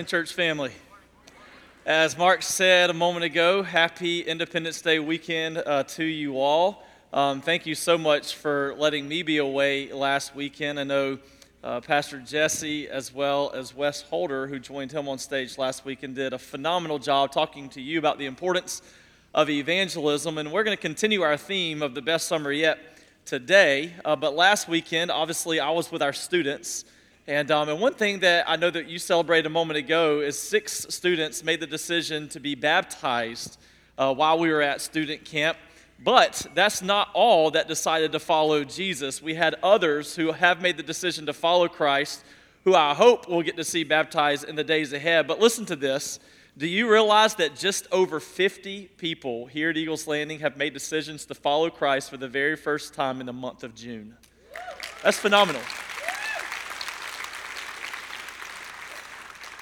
Morning, church family. As Mark said a moment ago, happy Independence Day weekend uh, to you all. Um, thank you so much for letting me be away last weekend. I know uh, Pastor Jesse, as well as Wes Holder, who joined him on stage last weekend, did a phenomenal job talking to you about the importance of evangelism. And we're going to continue our theme of the best summer yet today. Uh, but last weekend, obviously, I was with our students. And, um, and one thing that I know that you celebrated a moment ago is six students made the decision to be baptized uh, while we were at student camp. But that's not all that decided to follow Jesus. We had others who have made the decision to follow Christ, who I hope we'll get to see baptized in the days ahead. But listen to this. Do you realize that just over 50 people here at Eagles Landing have made decisions to follow Christ for the very first time in the month of June? That's phenomenal.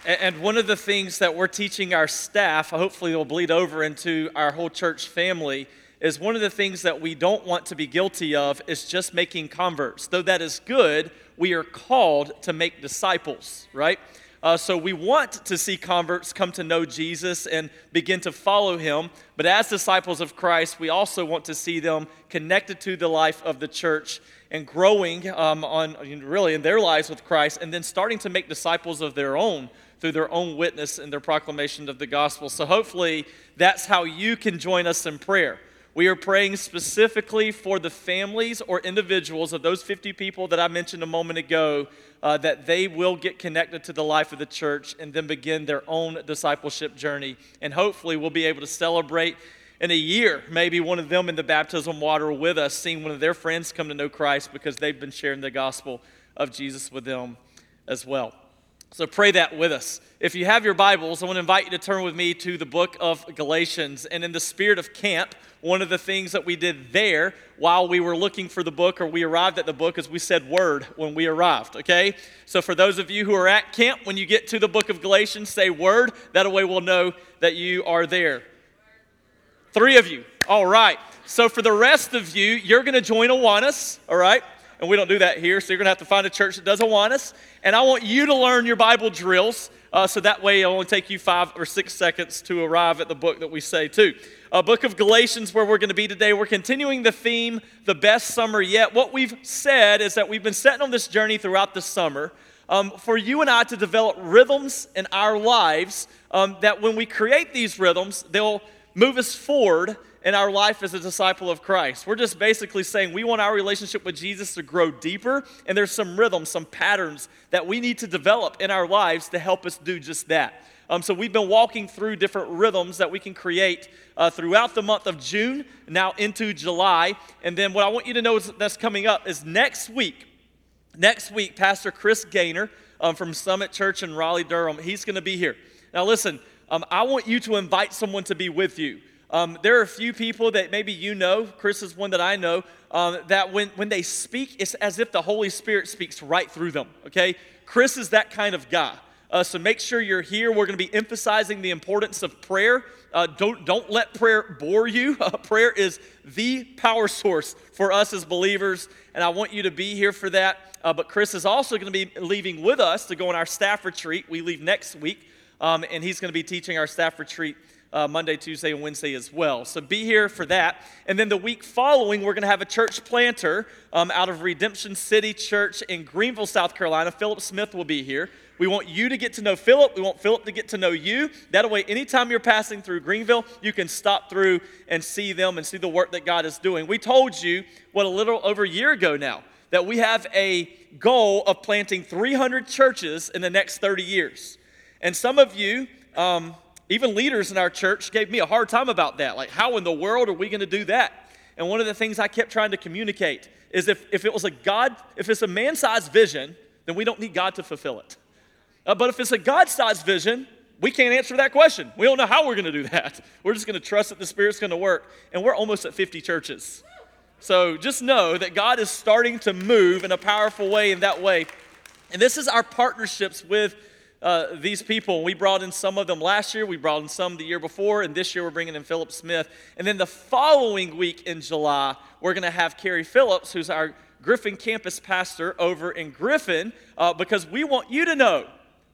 And one of the things that we're teaching our staff, hopefully will bleed over into our whole church family, is one of the things that we don't want to be guilty of is just making converts. Though that is good, we are called to make disciples, right? Uh, so we want to see converts come to know Jesus and begin to follow him. But as disciples of Christ, we also want to see them connected to the life of the church and growing um, on really in their lives with Christ, and then starting to make disciples of their own through their own witness and their proclamation of the gospel. So hopefully that's how you can join us in prayer. We are praying specifically for the families or individuals of those 50 people that I mentioned a moment ago uh, that they will get connected to the life of the church and then begin their own discipleship journey. And hopefully, we'll be able to celebrate in a year, maybe one of them in the baptism water with us, seeing one of their friends come to know Christ because they've been sharing the gospel of Jesus with them as well. So pray that with us. If you have your Bibles, I want to invite you to turn with me to the book of Galatians. And in the spirit of camp, one of the things that we did there while we were looking for the book or we arrived at the book is we said word when we arrived, okay? So for those of you who are at camp, when you get to the book of Galatians, say word. That way we'll know that you are there. Three of you. All right. So for the rest of you, you're going to join Awanas, all right? And we don't do that here, so you're going to have to find a church that does Awanas. And I want you to learn your Bible drills, uh, so that way it'll only take you five or six seconds to arrive at the book that we say too. Uh, book of Galatians, where we're going to be today. We're continuing the theme, the best summer yet. What we've said is that we've been setting on this journey throughout the summer. Um, for you and I to develop rhythms in our lives um, that when we create these rhythms, they'll move us forward in our life as a disciple of Christ. We're just basically saying we want our relationship with Jesus to grow deeper, and there's some rhythms, some patterns that we need to develop in our lives to help us do just that. Um, so we've been walking through different rhythms that we can create uh, throughout the month of June, now into July. And then what I want you to know that's coming up is next week. Next week, Pastor Chris Gaynor um, from Summit Church in Raleigh, Durham, he's going to be here. Now, listen, um, I want you to invite someone to be with you. Um, there are a few people that maybe you know, Chris is one that I know, um, that when, when they speak, it's as if the Holy Spirit speaks right through them, okay? Chris is that kind of guy. Uh, so make sure you're here. We're going to be emphasizing the importance of prayer. Uh, don't, don't let prayer bore you. Uh, prayer is the power source for us as believers, and I want you to be here for that. Uh, but Chris is also going to be leaving with us to go on our staff retreat. We leave next week, um, and he's going to be teaching our staff retreat uh, Monday, Tuesday, and Wednesday as well. So be here for that. And then the week following, we're going to have a church planter um, out of Redemption City Church in Greenville, South Carolina. Philip Smith will be here. We want you to get to know Philip. We want Philip to get to know you. That way, anytime you're passing through Greenville, you can stop through and see them and see the work that God is doing. We told you, what, a little over a year ago now, that we have a goal of planting 300 churches in the next 30 years. And some of you, um, even leaders in our church gave me a hard time about that. Like, how in the world are we going to do that? And one of the things I kept trying to communicate is if, if it was a God, if it's a man sized vision, then we don't need God to fulfill it. Uh, but if it's a God sized vision, we can't answer that question. We don't know how we're going to do that. We're just going to trust that the Spirit's going to work. And we're almost at 50 churches. So just know that God is starting to move in a powerful way in that way. And this is our partnerships with uh, these people. We brought in some of them last year, we brought in some the year before, and this year we're bringing in Philip Smith. And then the following week in July, we're going to have Carrie Phillips, who's our Griffin campus pastor over in Griffin, uh, because we want you to know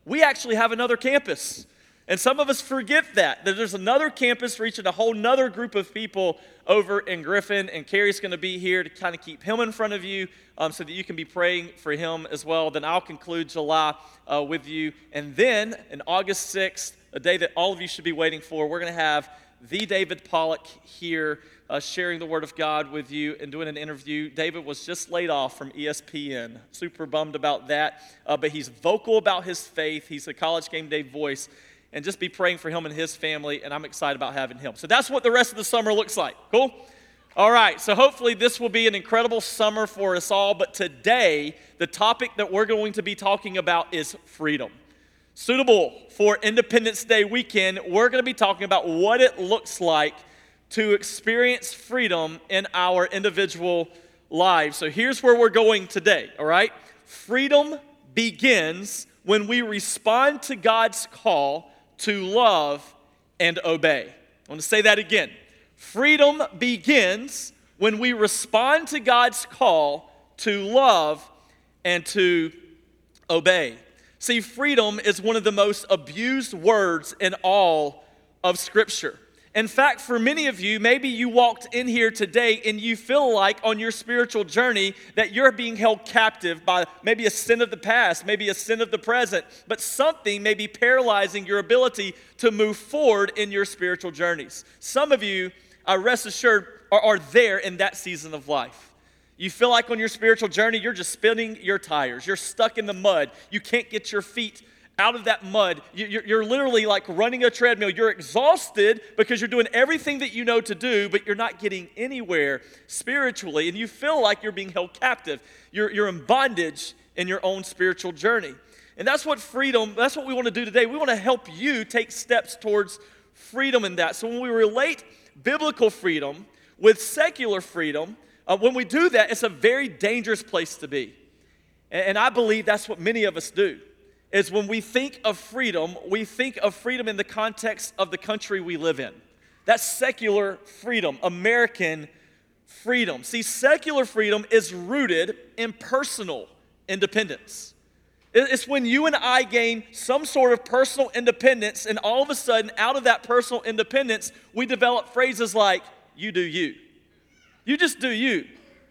We actually have another campus. And some of us forget that, that there's another campus reaching a whole nother group of people over in Griffin. And Carrie's going to be here to kind of keep him in front of you um, so that you can be praying for him as well. Then I'll conclude July uh, with you. And then in August 6th, a day that all of you should be waiting for, we're going to have the David Pollack here uh, sharing the Word of God with you and doing an interview. David was just laid off from ESPN. Super bummed about that, uh, but he's vocal about his faith. He's a college game day voice and just be praying for him and his family. And I'm excited about having him. So that's what the rest of the summer looks like. Cool? All right, so hopefully this will be an incredible summer for us all. But today, the topic that we're going to be talking about is freedom. Suitable for Independence Day weekend, we're going to be talking about what it looks like to experience freedom in our individual lives. So here's where we're going today, all right? Freedom begins when we respond to God's call to love and obey. I want to say that again. Freedom begins when we respond to God's call to love and to obey. See, freedom is one of the most abused words in all of Scripture. In fact, for many of you, maybe you walked in here today and you feel like on your spiritual journey that you're being held captive by maybe a sin of the past, maybe a sin of the present, but something may be paralyzing your ability to move forward in your spiritual journeys. Some of you, I rest assured, are, are there in that season of life. You feel like on your spiritual journey, you're just spinning your tires. You're stuck in the mud. You can't get your feet out of that mud. You're literally like running a treadmill. You're exhausted because you're doing everything that you know to do, but you're not getting anywhere spiritually. And you feel like you're being held captive. You're, you're in bondage in your own spiritual journey. And that's what freedom, that's what we want to do today. We want to help you take steps towards freedom in that. So when we relate biblical freedom with secular freedom, uh, when we do that, it's a very dangerous place to be. And, and I believe that's what many of us do is when we think of freedom, we think of freedom in the context of the country we live in. That's secular freedom, American freedom. See, secular freedom is rooted in personal independence. It's when you and I gain some sort of personal independence, and all of a sudden, out of that personal independence, we develop phrases like, you do you. You just do you.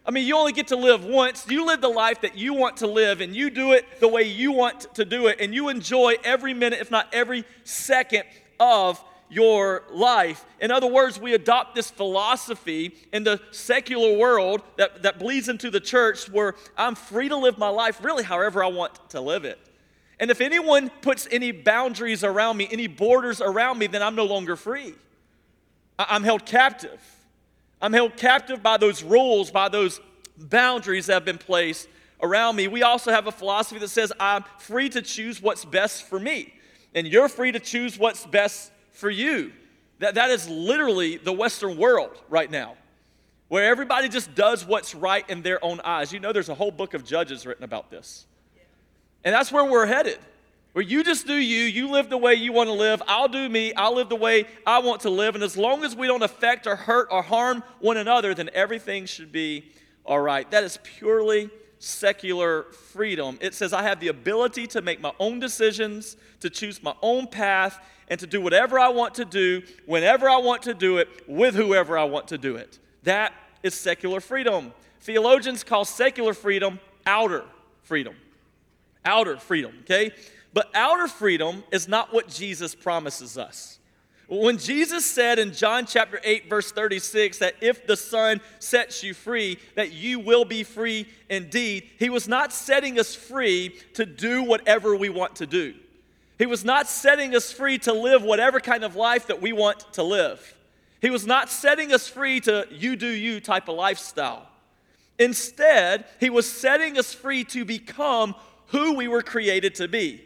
I mean, you only get to live once. You live the life that you want to live, and you do it the way you want to do it, and you enjoy every minute, if not every second, of your life. In other words, we adopt this philosophy in the secular world that, that bleeds into the church where I'm free to live my life really however I want to live it. And if anyone puts any boundaries around me, any borders around me, then I'm no longer free. I'm held captive. I'm held captive by those rules, by those boundaries that have been placed around me. We also have a philosophy that says I'm free to choose what's best for me, and you're free to choose what's best for you. That, that is literally the Western world right now, where everybody just does what's right in their own eyes. You know, there's a whole book of Judges written about this. And that's where we're headed where you just do you, you live the way you want to live, I'll do me, I'll live the way I want to live. And as long as we don't affect or hurt or harm one another, then everything should be all right. That is purely secular freedom. It says I have the ability to make my own decisions, to choose my own path, and to do whatever I want to do, whenever I want to do it, with whoever I want to do it. That is secular freedom. Theologians call secular freedom outer freedom. Outer freedom, okay? But outer freedom is not what Jesus promises us. When Jesus said in John chapter 8 verse 36 that if the Son sets you free that you will be free indeed, he was not setting us free to do whatever we want to do. He was not setting us free to live whatever kind of life that we want to live. He was not setting us free to you do you type of lifestyle. Instead, he was setting us free to become who we were created to be.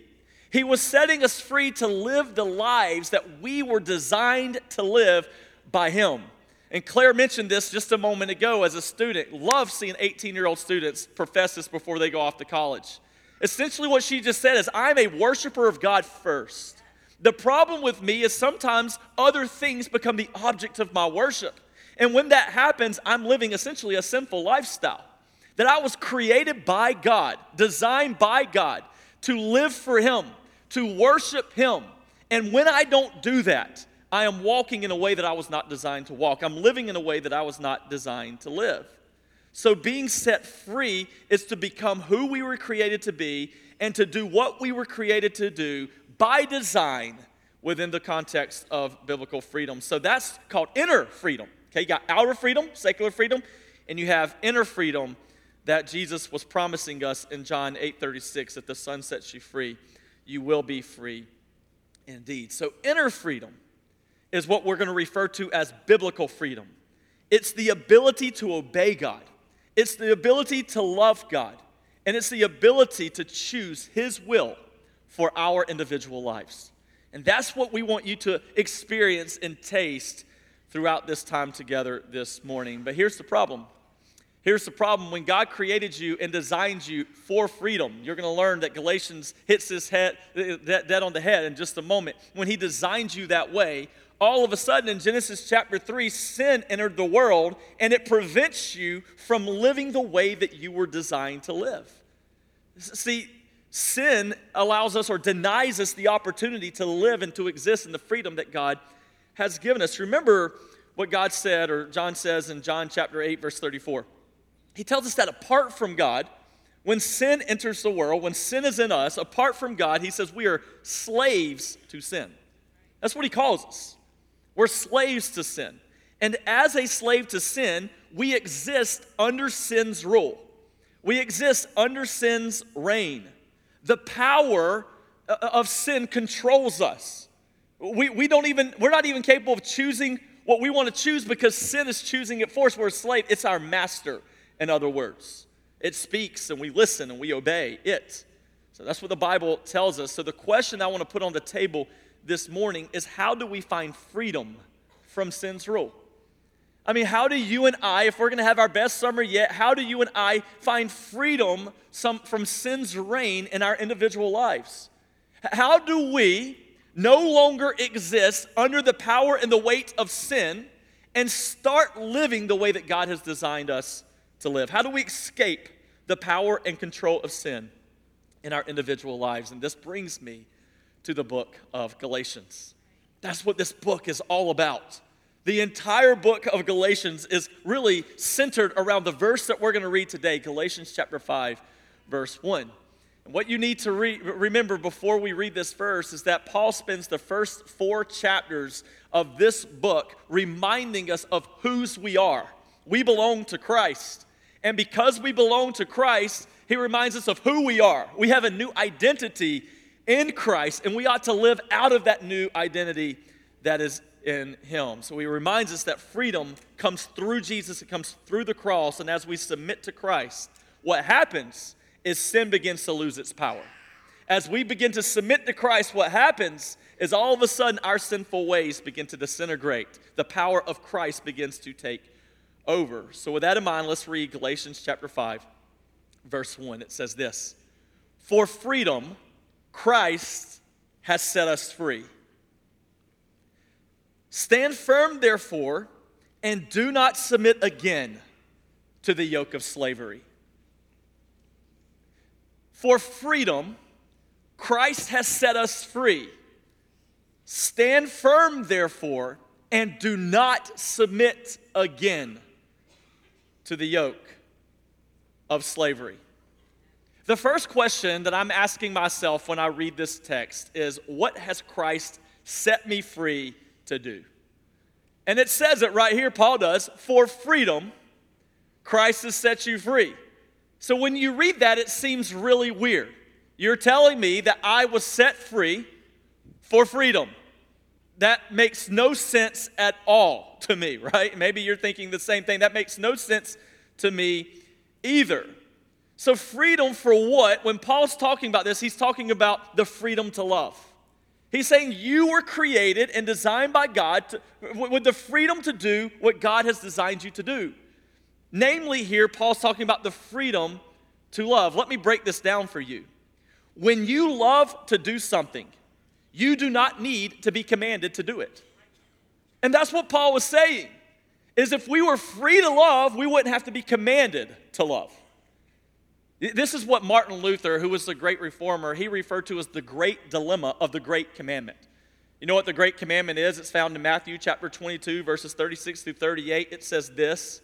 He was setting us free to live the lives that we were designed to live by Him. And Claire mentioned this just a moment ago as a student. Love seeing 18 year old students profess this before they go off to college. Essentially, what she just said is, I'm a worshiper of God first. The problem with me is sometimes other things become the object of my worship. And when that happens, I'm living essentially a sinful lifestyle. That I was created by God, designed by God to live for Him, to worship Him. And when I don't do that, I am walking in a way that I was not designed to walk. I'm living in a way that I was not designed to live. So, being set free is to become who we were created to be and to do what we were created to do by design within the context of biblical freedom. So, that's called inner freedom. Okay, you got outer freedom, secular freedom, and you have inner freedom that Jesus was promising us in John 8:36 that the Son sets you free, you will be free indeed. So, inner freedom is what we're going to refer to as biblical freedom. It's the ability to obey God, it's the ability to love God, and it's the ability to choose His will for our individual lives. And that's what we want you to experience and taste throughout this time together this morning. But here's the problem. Here's the problem when God created you and designed you for freedom, you're going to learn that Galatians hits this head, uh, uh, dead on the head in just a moment. When He designed you that way, all of a sudden in Genesis chapter 3, sin entered the world and it prevents you from living the way that you were designed to live. See, sin allows us or denies us the opportunity to live and to exist in the freedom that God has given us. Remember what God said, or John says in John chapter 8, verse 34. He tells us that apart from God, when sin enters the world, when sin is in us, apart from God, he says we are slaves to sin. That's what he calls us. We're slaves to sin. And as a slave to sin, we exist under sin's rule. We exist under sin's reign. The power uh, of sin controls us. We, we don't even, we're not even capable of choosing what we want to choose because sin is choosing it for us. We're a slave. It's our master, in other words. It speaks and we listen and we obey it. So that's what the Bible tells us. So the question I want to put on the table this morning is how do we find freedom from sin's rule? I mean, how do you and I, if we're going to have our best summer yet, how do you and I find freedom from sin's reign in our individual lives? How do we no longer exist under the power and the weight of sin and start living the way that God has designed us to live? How do we escape the power and control of sin in our individual lives? And this brings me to the book of Galatians. That's what this book is all about. The entire book of Galatians is really centered around the verse that we're going to read today, Galatians chapter 5, verse 1. And what you need to re- remember before we read this verse is that Paul spends the first four chapters of this book reminding us of whose we are. We belong to Christ. And because we belong to Christ, he reminds us of who we are. We have a new identity in Christ, and we ought to live out of that new identity that is in Him. So He reminds us that freedom comes through Jesus, it comes through the cross, and as we submit to Christ, what happens is sin begins to lose its power. As we begin to submit to Christ, what happens is all of a sudden our sinful ways begin to disintegrate. The power of Christ begins to take over. So, with that in mind, let's read Galatians chapter 5, verse 1. It says this For freedom, Christ has set us free. Stand firm, therefore, and do not submit again to the yoke of slavery. For freedom, Christ has set us free. Stand firm, therefore, and do not submit again to the yoke of slavery. The first question that I'm asking myself when I read this text is what has Christ set me free to do? And it says it right here, Paul does, for freedom, Christ has set you free. So when you read that, it seems really weird. You're telling me that I was set free for freedom. That makes no sense at all to me, right? Maybe you're thinking the same thing. That makes no sense to me either. So, freedom for what? When Paul's talking about this, he's talking about the freedom to love. He's saying you were created and designed by God to, with the freedom to do what God has designed you to do. Namely, here, Paul's talking about the freedom to love. Let me break this down for you. When you love to do something, you do not need to be commanded to do it. And that's what Paul was saying. Is if we were free to love, we wouldn't have to be commanded to love. This is what Martin Luther, who was the great reformer, he referred to as the great dilemma of the great commandment. You know what the great commandment is? It's found in Matthew chapter 22, verses 36 through 38. It says this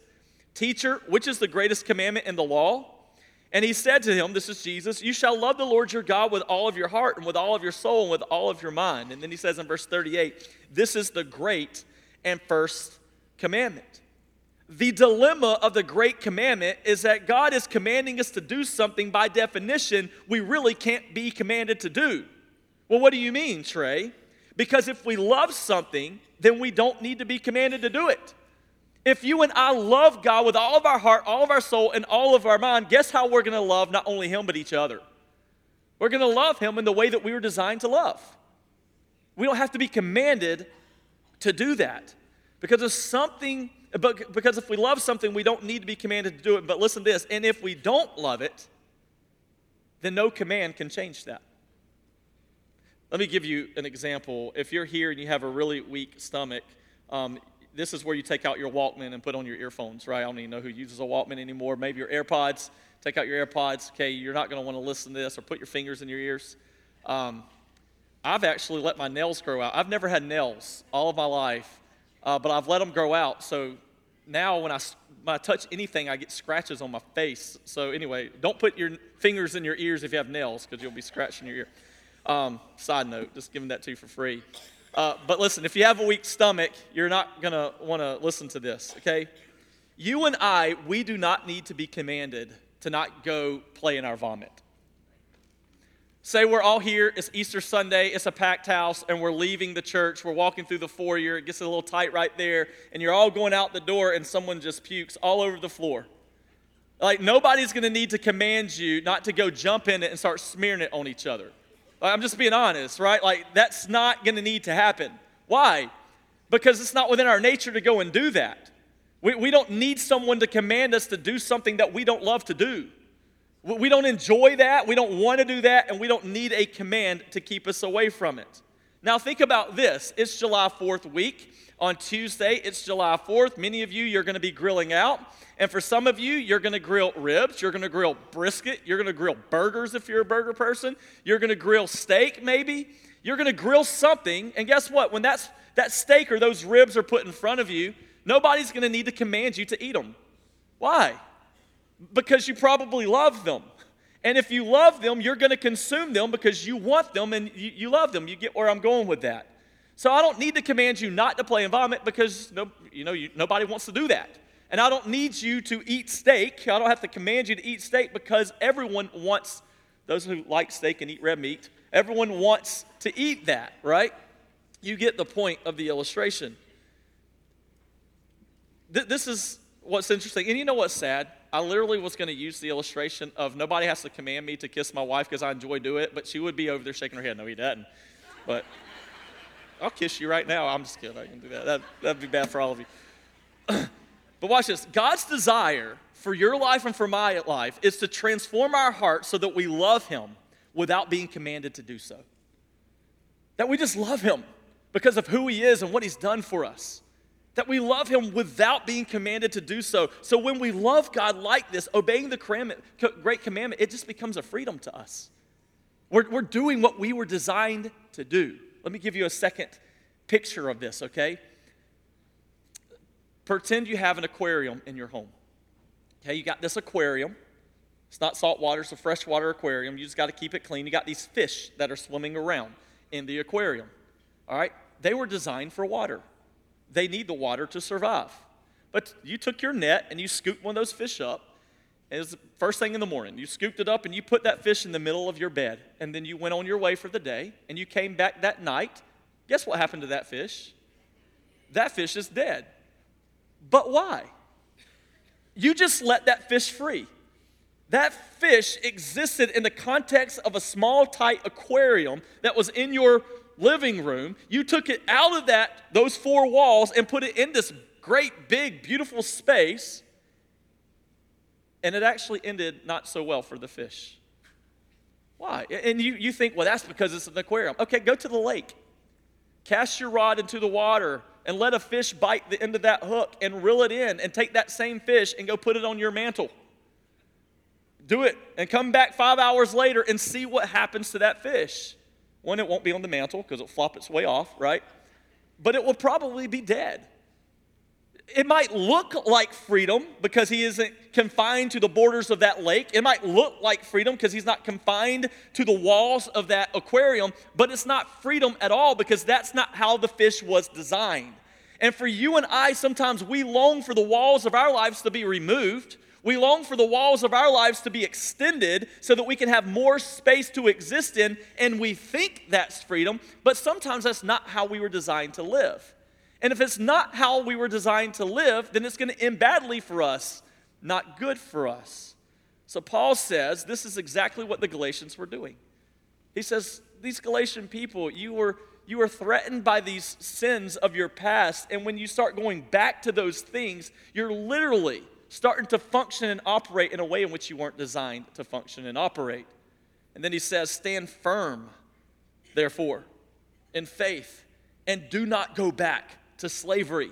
Teacher, which is the greatest commandment in the law? And he said to him, This is Jesus, you shall love the Lord your God with all of your heart and with all of your soul and with all of your mind. And then he says in verse 38, This is the great and first commandment. The dilemma of the great commandment is that God is commanding us to do something by definition we really can't be commanded to do. Well, what do you mean, Trey? Because if we love something, then we don't need to be commanded to do it. If you and I love God with all of our heart, all of our soul, and all of our mind, guess how we're going to love not only Him, but each other? We're going to love Him in the way that we were designed to love. We don't have to be commanded to do that because there's something, because if we love something, we don't need to be commanded to do it. But listen to this, and if we don't love it, then no command can change that. Let me give you an example. If you're here and you have a really weak stomach, um, this is where you take out your Walkman and put on your earphones, right? I don't even know who uses a Walkman anymore. Maybe your AirPods. Take out your AirPods. Okay, you're not going to want to listen to this or put your fingers in your ears. Um, I've actually let my nails grow out. I've never had nails all of my life, uh, but I've let them grow out. So now when I, when I touch anything, I get scratches on my face. So anyway, don't put your fingers in your ears if you have nails because you'll be scratching your ear. Um, side note, just giving that to you for free. Uh, but listen, if you have a weak stomach, you're not going to want to listen to this, okay? You and I, we do not need to be commanded to not go play in our vomit. Say we're all here, it's Easter Sunday, it's a packed house, and we're leaving the church. We're walking through the foyer, it gets a little tight right there, and you're all going out the door, and someone just pukes all over the floor. Like, nobody's gonna need to command you not to go jump in it and start smearing it on each other. I'm just being honest, right? Like, that's not going to need to happen. Why? Because it's not within our nature to go and do that. We, we don't need someone to command us to do something that we don't love to do. We don't enjoy that, we don't want to do that, and we don't need a command to keep us away from it. Now, think about this it's July 4th week. On Tuesday, it's July 4th. Many of you, you're going to be grilling out. And for some of you, you're going to grill ribs, you're going to grill brisket, you're going to grill burgers if you're a burger person, you're going to grill steak maybe. You're going to grill something, and guess what? When that's, that steak or those ribs are put in front of you, nobody's going to need to command you to eat them. Why? Because you probably love them. And if you love them, you're going to consume them because you want them and you, you, love them. You get where I'm going with that. So I don't need to command you not to play in vomit because no, you know, you, nobody wants to do that. And I don't need you to eat steak. I don't have to command you to eat steak because everyone wants, those who like steak and eat red meat, everyone wants to eat that, right? You get the point of the illustration. Th- this is what's interesting. And you know what's sad? I literally was going to use the illustration of nobody has to command me to kiss my wife because I enjoy doing it, but she would be over there shaking her head. No, he doesn't. But I'll kiss you right now. I'm just kidding. I can do that. that that'd be bad for all of you. But watch this God's desire for your life and for my life is to transform our heart so that we love Him without being commanded to do so. That we just love Him because of who He is and what He's done for us. That we love Him without being commanded to do so. So when we love God like this, obeying the great commandment, it just becomes a freedom to us. We're, we're doing what we were designed to do. Let me give you a second picture of this, okay? Pretend you have an aquarium in your home. Okay, you got this aquarium. It's not salt water, it's a freshwater aquarium. You just got to keep it clean. You got these fish that are swimming around in the aquarium. All right? They were designed for water. They need the water to survive. But you took your net and you scooped one of those fish up. It was first thing in the morning. You scooped it up and you put that fish in the middle of your bed. And then you went on your way for the day and you came back that night. Guess what happened to that fish? That fish is dead. But why? You just let that fish free. That fish existed in the context of a small, tight aquarium that was in your living room. You took it out of that, those four walls, and put it in this great, big, beautiful space. And it actually ended not so well for the fish. Why? And you, you think, well, that's because it's an aquarium. Okay, go to the lake. Cast your rod into the water and let a fish bite the end of that hook and reel it in and take that same fish and go put it on your mantle. Do it and come back five hours later and see what happens to that fish. One, it won't be on the mantle because it'll flop its way off, right? But it will probably be dead. It might look like freedom because he isn't confined to the borders of that lake. It might look like freedom because he's not confined to the walls of that aquarium, but it's not freedom at all because that's not how the fish was designed. And for you and I, sometimes we long for the walls of our lives to be removed. We long for the walls of our lives to be extended so that we can have more space to exist in, and we think that's freedom, but sometimes that's not how we were designed to live. And if it's not how we were designed to live, then it's going to end badly for us, not good for us. So Paul says this is exactly what the Galatians were doing. He says, These Galatian people, you were you are threatened by these sins of your past. And when you start going back to those things, you're literally starting to function and operate in a way in which you weren't designed to function and operate. And then he says, Stand firm, therefore, in faith, and do not go back to slavery.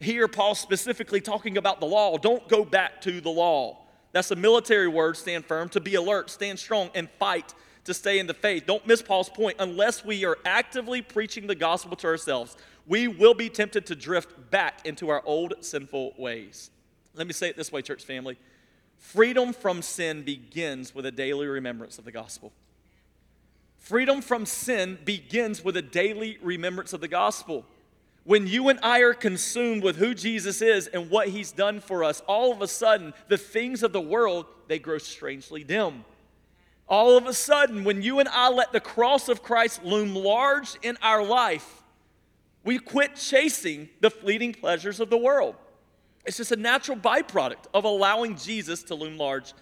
Here, Paul specifically talking about the law. Don't go back to the law. That's a military word, stand firm, to be alert, stand strong, and fight to stay in the faith. Don't miss Paul's point. Unless we are actively preaching the gospel to ourselves, we will be tempted to drift back into our old sinful ways. Let me say it this way, church family freedom from sin begins with a daily remembrance of the gospel. Freedom from sin begins with a daily remembrance of the gospel. When you and I are consumed with who Jesus is and what he's done for us, all of a sudden, the things of the world, they grow strangely dim. All of a sudden, when you and I let the cross of Christ loom large in our life, we quit chasing the fleeting pleasures of the world. It's just a natural byproduct of allowing Jesus to loom large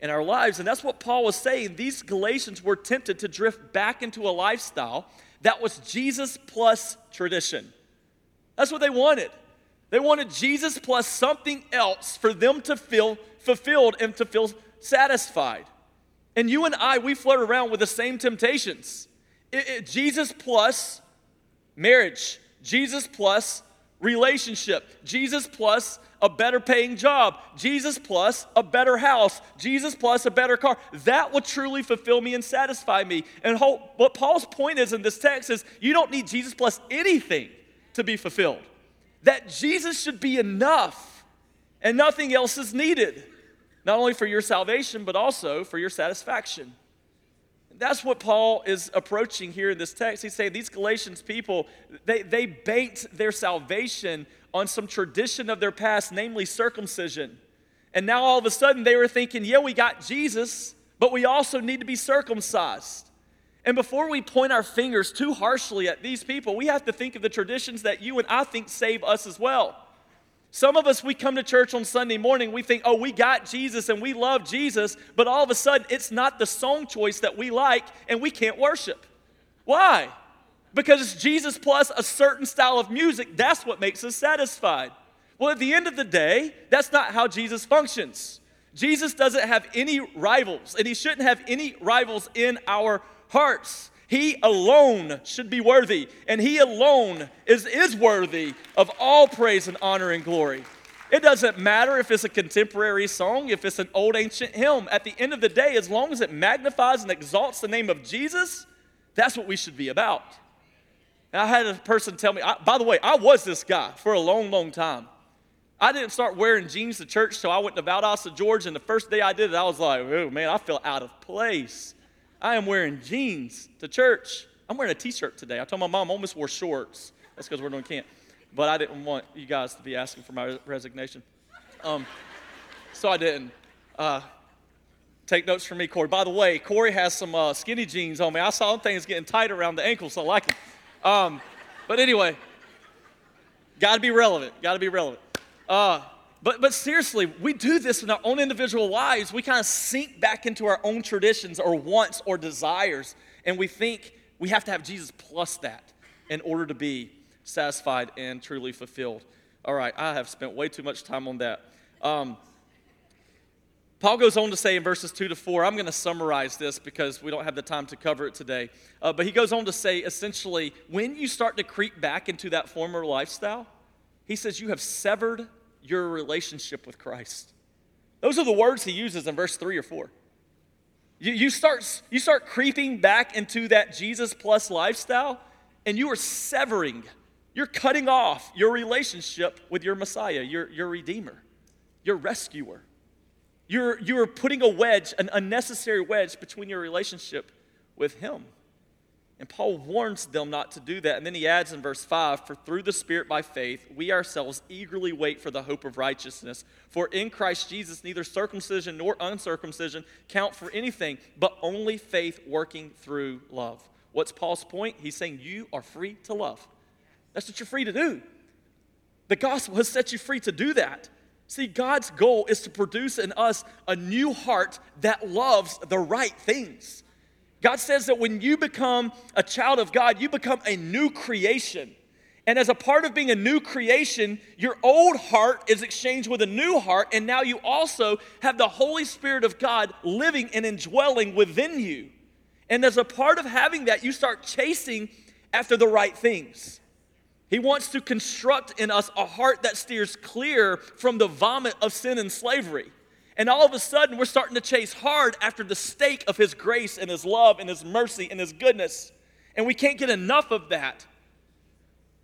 in our lives. And that's what Paul was saying. These Galatians were tempted to drift back into a lifestyle that was Jesus plus tradition. That's what they wanted. They wanted Jesus plus something else for them to feel fulfilled and to feel satisfied. And you and I, we flirt around with the same temptations. It, it, Jesus plus marriage, Jesus plus relationship, Jesus plus a better paying job, Jesus plus a better house, Jesus plus a better car. That will truly fulfill me and satisfy me. And what Paul's point is in this text is you don't need Jesus plus anything to be fulfilled. That Jesus should be enough and nothing else is needed not only for your salvation, but also for your satisfaction. That's what Paul is approaching here in this text. He's saying these Galatians people, they, they banked their salvation on some tradition of their past, namely circumcision. And now all of a sudden they were thinking, yeah, we got Jesus, but we also need to be circumcised. And before we point our fingers too harshly at these people, we have to think of the traditions that you and I think save us as well. Some of us, we come to church on Sunday morning, we think, oh, we got Jesus and we love Jesus, but all of a sudden it's not the song choice that we like and we can't worship. Why? Because it's Jesus plus a certain style of music. That's what makes us satisfied. Well, at the end of the day, that's not how Jesus functions. Jesus doesn't have any rivals, and he shouldn't have any rivals in our hearts. He alone should be worthy, and He alone is, is worthy of all praise and honor and glory. It doesn't matter if it's a contemporary song, if it's an old ancient hymn. At the end of the day, as long as it magnifies and exalts the name of Jesus, that's what we should be about. And I had a person tell me, I, by the way, I was this guy for a long, long time. I didn't start wearing jeans to church, so I went to Valdosta, Georgia, and the first day I did it, I was like, oh man, I feel out of place. I am wearing jeans to church. I'm wearing a t shirt today. I told my mom I almost wore shorts. That's because we're doing camp. But I didn't want you guys to be asking for my resignation. Um, so I didn't. Uh, take notes from me, Corey. By the way, Corey has some uh, skinny jeans on me. I saw them things getting tight around the ankles, so I like them. Um, but anyway, got to be relevant. Got to be relevant. Uh, but, but seriously, we do this in our own individual lives. We kind of sink back into our own traditions or wants or desires, and we think we have to have Jesus plus that in order to be satisfied and truly fulfilled. All right, I have spent way too much time on that. Um, Paul goes on to say in verses 2 to 4, I'm going to summarize this because we don't have the time to cover it today. Uh, but he goes on to say essentially, when you start to creep back into that former lifestyle, he says you have severed your relationship with Christ. Those are the words he uses in verse 3 or 4. You, you, start, you start creeping back into that Jesus plus lifestyle, and you are severing, you're cutting off your relationship with your Messiah, your, your Redeemer, your rescuer. You're, you're putting a wedge, an unnecessary wedge, between your relationship with Him. And Paul warns them not to do that. And then he adds in verse 5 For through the Spirit by faith, we ourselves eagerly wait for the hope of righteousness. For in Christ Jesus, neither circumcision nor uncircumcision count for anything, but only faith working through love. What's Paul's point? He's saying you are free to love. That's what you're free to do. The gospel has set you free to do that. See, God's goal is to produce in us a new heart that loves the right things. God says that when you become a child of God, you become a new creation. And as a part of being a new creation, your old heart is exchanged with a new heart, and now you also have the Holy Spirit of God living and indwelling within you. And as a part of having that, you start chasing after the right things. He wants to construct in us a heart that steers clear from the vomit of sin and slavery. And all of a sudden, we're starting to chase hard after the steak of His grace and His love and His mercy and His goodness. And we can't get enough of that.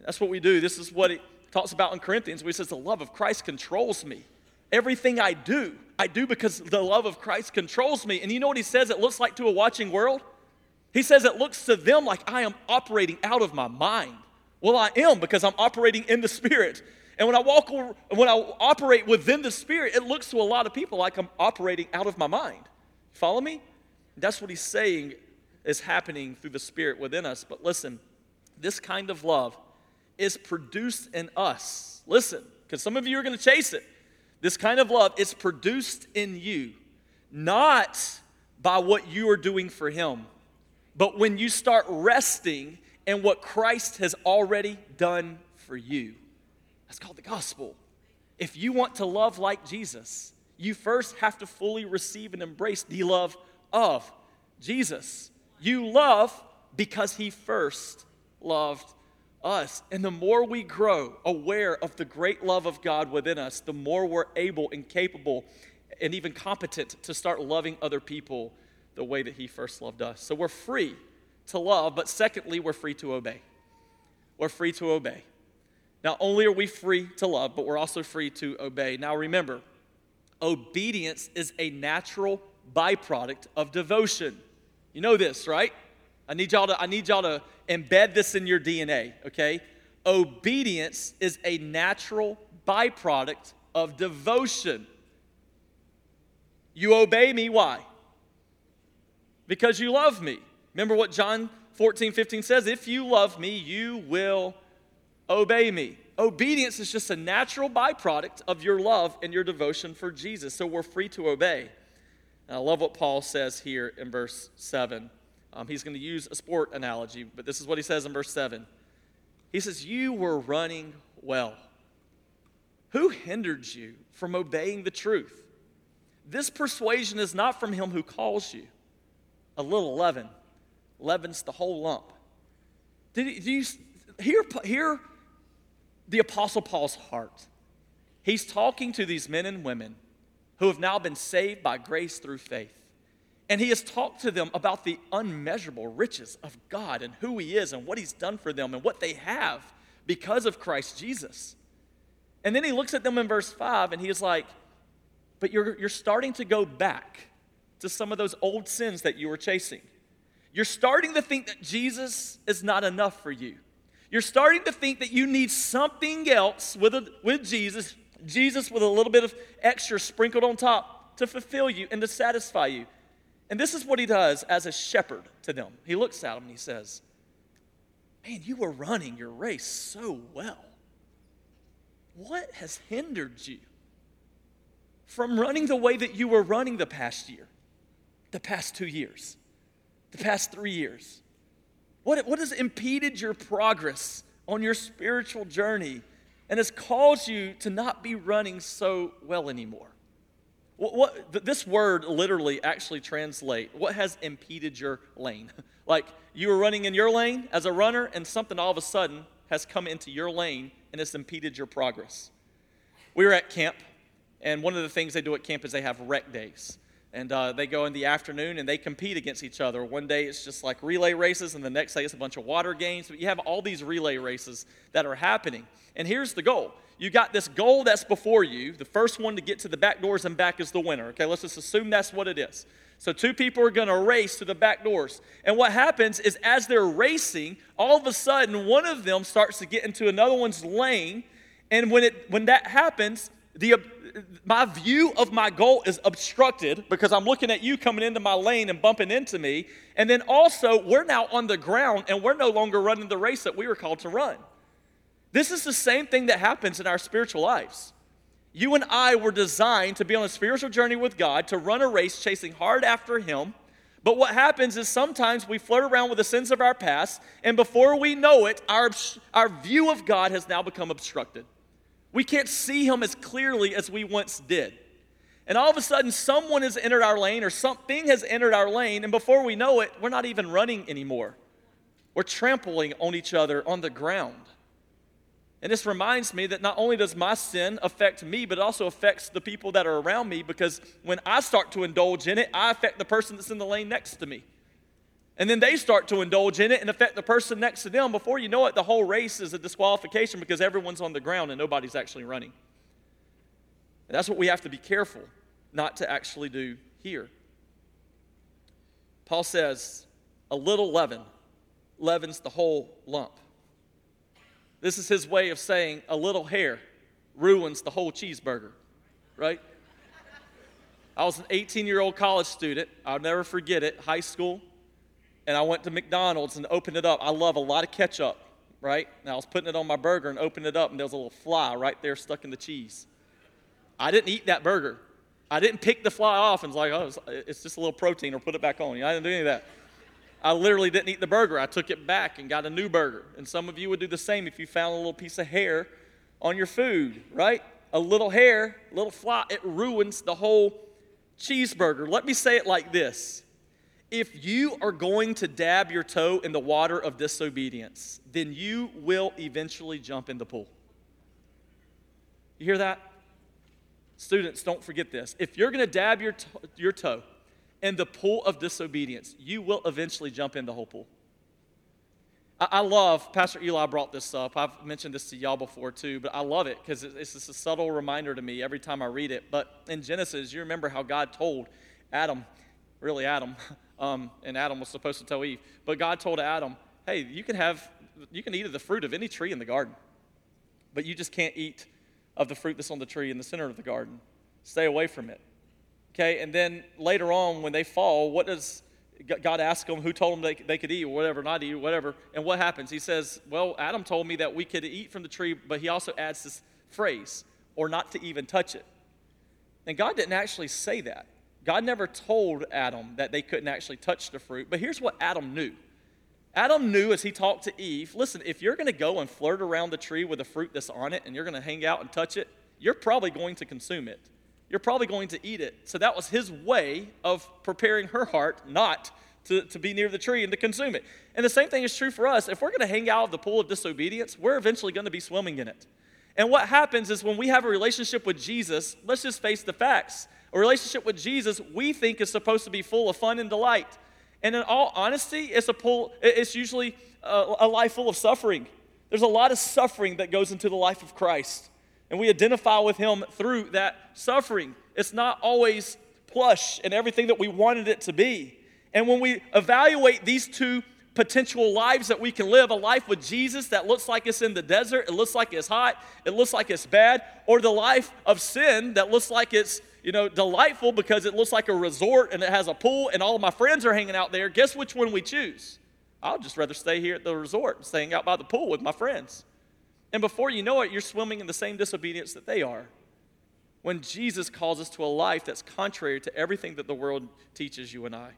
That's what we do. This is what it talks about in Corinthians. He says, The love of Christ controls me. Everything I do, I do because the love of Christ controls me. And you know what he says it looks like to a watching world? He says it looks to them like I am operating out of my mind. Well, I am because I'm operating in the Spirit. And when I walk, when I operate within the Spirit, it looks to a lot of people like I'm operating out of my mind. Follow me? That's what he's saying is happening through the Spirit within us. But listen, this kind of love is produced in us. Listen, because some of you are going to chase it. This kind of love is produced in you, not by what you are doing for Him, but when you start resting in what Christ has already done for you. That's called the gospel. If you want to love like Jesus, you first have to fully receive and embrace the love of Jesus. You love because he first loved us. And the more we grow aware of the great love of God within us, the more we're able and capable and even competent to start loving other people the way that he first loved us. So we're free to love, but secondly, we're free to obey. We're free to obey. Not only are we free to love, but we're also free to obey. Now remember, obedience is a natural byproduct of devotion. You know this, right? I need y'all to, I need y'all to embed this in your DNA, okay? Obedience is a natural byproduct of devotion. You obey me, why? Because you love me. Remember what John 14, 15 says? If you love me, you will obey me. Obedience is just a natural byproduct of your love and your devotion for Jesus. So we're free to obey. And I love what Paul says here in verse 7. Um, he's going to use a sport analogy, but this is what he says in verse 7. He says, You were running well. Who hindered you from obeying the truth? This persuasion is not from him who calls you. A little leaven leavens the whole lump. Did, you hear, hear the Apostle Paul's heart? He's talking to these men and women who have now been saved by grace through faith. And he has talked to them about the unmeasurable riches of God and who he is and what he's done for them and what they have because of Christ Jesus. And then he looks at them in verse 5 and he is like, But you're, you're starting to go back to some of those old sins that you were chasing. You're starting to think that Jesus is not enough for you. You're starting to think that you need something else with, a, with Jesus, Jesus with a little bit of extra sprinkled on top to fulfill you and to satisfy you. And this is what he does as a shepherd to them. He looks at them and he says, Man, you were running your race so well. What has hindered you from running the way that you were running the past year, the past two years? the past three years? What, what has impeded your progress on your spiritual journey and has caused you to not be running so well anymore? What, what, this word literally actually translate what has impeded your lane like you were running in your lane as a runner and something all of a sudden has come into your lane and has impeded your progress we were at camp And one of the things they do at camp is they have rec days. And uh, they go in the afternoon and they compete against each other. One day it's just like relay races, and the next day it's a bunch of water games. But you have all these relay races that are happening. And here's the goal you got this goal that's before you. The first one to get to the back doors and back is the winner. Okay, let's just assume that's what it is. So, two people are to race to the back doors. And what happens is, as they're racing, all of a sudden, one of them starts to get into another one's lane. And when, it, when that happens, the, uh, my view of my goal is obstructed because I'm looking at you coming into my lane and bumping into me. And then also, we're now on the ground and we're no longer running the race that we were called to run. This is the same thing that happens in our spiritual lives. You and I were designed to be on a spiritual journey with God, to run a race chasing hard after Him. But what happens is sometimes we flirt around with the sins of our past, and before we know it, our, our view of God has now become obstructed. We can't see Him as clearly as we once did. And all of a sudden, someone has entered our lane or something has entered our lane, and before we know it, we're not even running anymore. We're trampling on each other on the ground. And this reminds me that not only does my sin affect me, but it also affects the people that are around me because when I start to indulge in it, I affect the person that's in the lane next to me. And then they start to indulge in it and affect the person next to them. Before you know it, the whole race is a disqualification because everyone's on the ground and nobody's actually running. And that's what we have to be careful not to actually do here. Paul says, a little leaven leavens the whole lump. This is his way of saying a little hair ruins the whole cheeseburger, right? I was an 18 year old college student. I'll never forget it, high school and I went to McDonald's and opened it up. I love a lot of ketchup, right? And I was putting it on my burger and opened it up, and there was a little fly right there stuck in the cheese. I didn't eat that burger. I didn't pick the fly off and was like, oh, it's just a little protein or put it back on. You, I didn't do any of that. I literally didn't eat the burger. I took it back and got a new burger. And some of you would do the same if you found a little piece of hair on your food, right? A little hair, little fly, it ruins the whole cheeseburger. Let me say it like this if you are going to dab your toe in the water of disobedience, then you will eventually jump in the pool. You hear that? Students, don't forget this. If you're going to dab your, your toe in the pool of disobedience, you will eventually jump in the whole pool. I, I love, Pastor Eli brought this up. I've mentioned this to y'all before too, but I love it because it's just a subtle reminder to me every time I read it. But in Genesis, you remember how God told Adam, really Adam, um, and Adam was supposed to tell Eve. But God told Adam, hey, you can have, you can eat of the fruit of any tree in the garden, but you just can't eat of the fruit that's on the tree in the center of the garden. Stay away from it. Okay, and then later on, when they fall, what does God ask them who told them they, they could eat or whatever, not eat, whatever. And what happens? He says, Well, Adam told me that we could eat from the tree, but he also adds this phrase, or not to even touch it. And God didn't actually say that. God never told Adam that they couldn't actually touch the fruit, but here's what Adam knew. Adam knew as he talked to Eve listen, if you're going to go and flirt around the tree with the fruit that's on it and you're going to hang out and touch it, you're probably going to consume it. You're probably going to eat it. So that was his way of preparing her heart not to, to be near the tree and to consume it. And the same thing is true for us. If we're going to hang out of the pool of disobedience, we're eventually going to be swimming in it. And what happens is when we have a relationship with Jesus, let's just face the facts. A relationship with Jesus, we think is supposed to be full of fun and delight. And in all honesty, it's, a pull, it's usually a, a life full of suffering. There's a lot of suffering that goes into the life of Christ. And we identify with him through that suffering. It's not always plush and everything that we wanted it to be. And when we evaluate these two potential lives that we can live a life with Jesus that looks like it's in the desert, it looks like it's hot, it looks like it's bad, or the life of sin that looks like it's you know, delightful because it looks like a resort and it has a pool and all my friends are hanging out there. Guess which one we choose? I'll just rather stay here at the resort staying out by the pool with my friends. And before you know it, you're swimming in the same disobedience that they are. When Jesus calls us to a life that's contrary to everything that the world teaches you and I.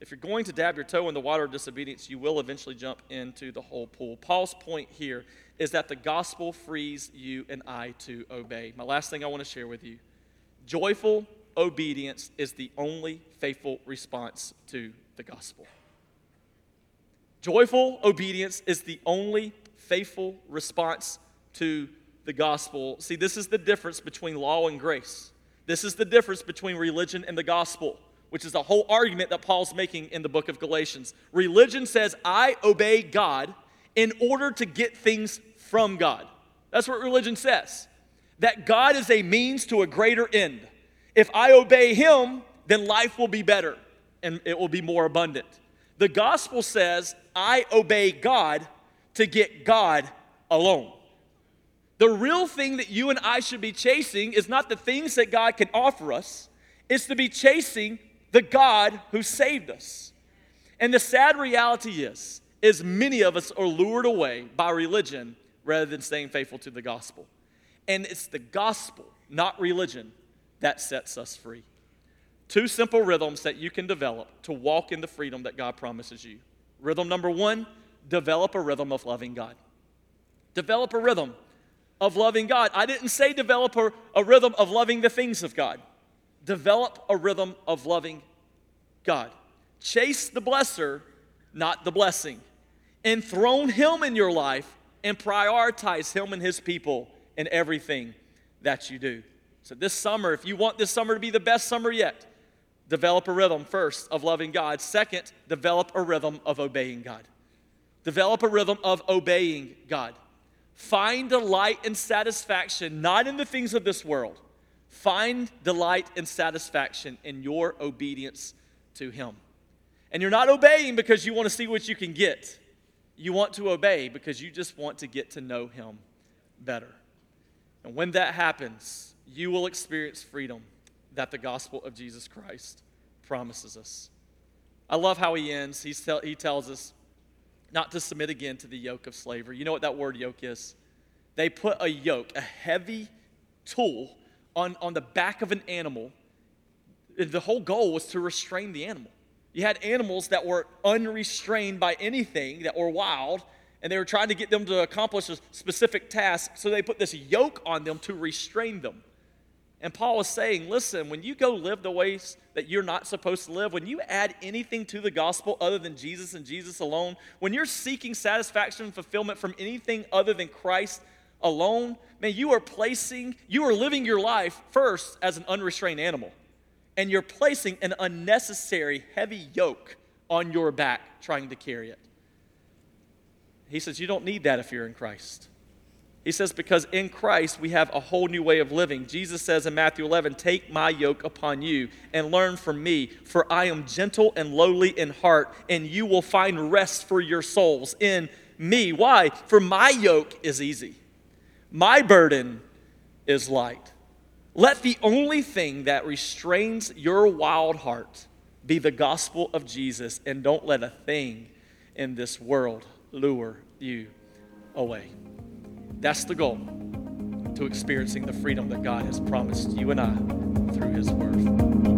If you're going to dab your toe in the water of disobedience, you will eventually jump into the whole pool. Paul's point here is that the gospel frees you and I to obey. My last thing I want to share with you Joyful obedience is the only faithful response to the gospel. Joyful obedience is the only faithful response to the gospel. See, this is the difference between law and grace. This is the difference between religion and the gospel, which is the whole argument that Paul's making in the book of Galatians. Religion says, I obey God in order to get things from God. That's what religion says. That God is a means to a greater end. If I obey Him, then life will be better and it will be more abundant. The gospel says, I obey God to get God alone. The real thing that you and I should be chasing is not the things that God can offer us, it's to be chasing the God who saved us. And the sad reality is, is many of us are lured away by religion rather than staying faithful to the gospel. And it's the gospel, not religion, that sets us free. Two simple rhythms that you can develop to walk in the freedom that God promises you. Rhythm number one develop a rhythm of loving God. Develop a rhythm of loving God. I didn't say develop a, a rhythm of loving the things of God. Develop a rhythm of loving God. Chase the blesser, not the blessing. Enthrone Him in your life and prioritize Him and His people in everything that you do. So, this summer, if you want this summer to be the best summer yet, develop a rhythm first of loving God. Second, develop a rhythm of obeying God. Develop a rhythm of obeying God. Find delight and satisfaction not in the things of this world. Find delight and satisfaction in your obedience to Him. And you're not obeying because you want to see what you can get. You want to obey because you just want to get to know Him better. And when that happens, you will experience freedom that the gospel of Jesus Christ promises us. I love how he ends. He, tell, he tells us not to submit again to the yoke of slavery. You know what that word yoke is? They put a yoke, a heavy tool, on, on the back of an animal. The whole goal was to restrain the animal. You had animals that were unrestrained by anything, that were wild, and they were trying to get them to accomplish a specific task, so they put this yoke on them to restrain them. And Paul is saying, listen, when you go live the ways that you're not supposed to live, when you add anything to the gospel other than Jesus and Jesus alone, when you're seeking satisfaction and fulfillment from anything other than Christ alone, man, you are placing, you are living your life first as an unrestrained animal. And you're placing an unnecessary heavy yoke on your back trying to carry it. He says, You don't need that if you're in Christ. He says, Because in Christ we have a whole new way of living. Jesus says in Matthew 11, Take my yoke upon you and learn from me, for I am gentle and lowly in heart, and you will find rest for your souls in me. Why? For my yoke is easy, my burden is light. Let the only thing that restrains your wild heart be the gospel of Jesus, and don't let a thing in this world lure you away. That's the goal to experiencing the freedom that God has promised you and I through His Word.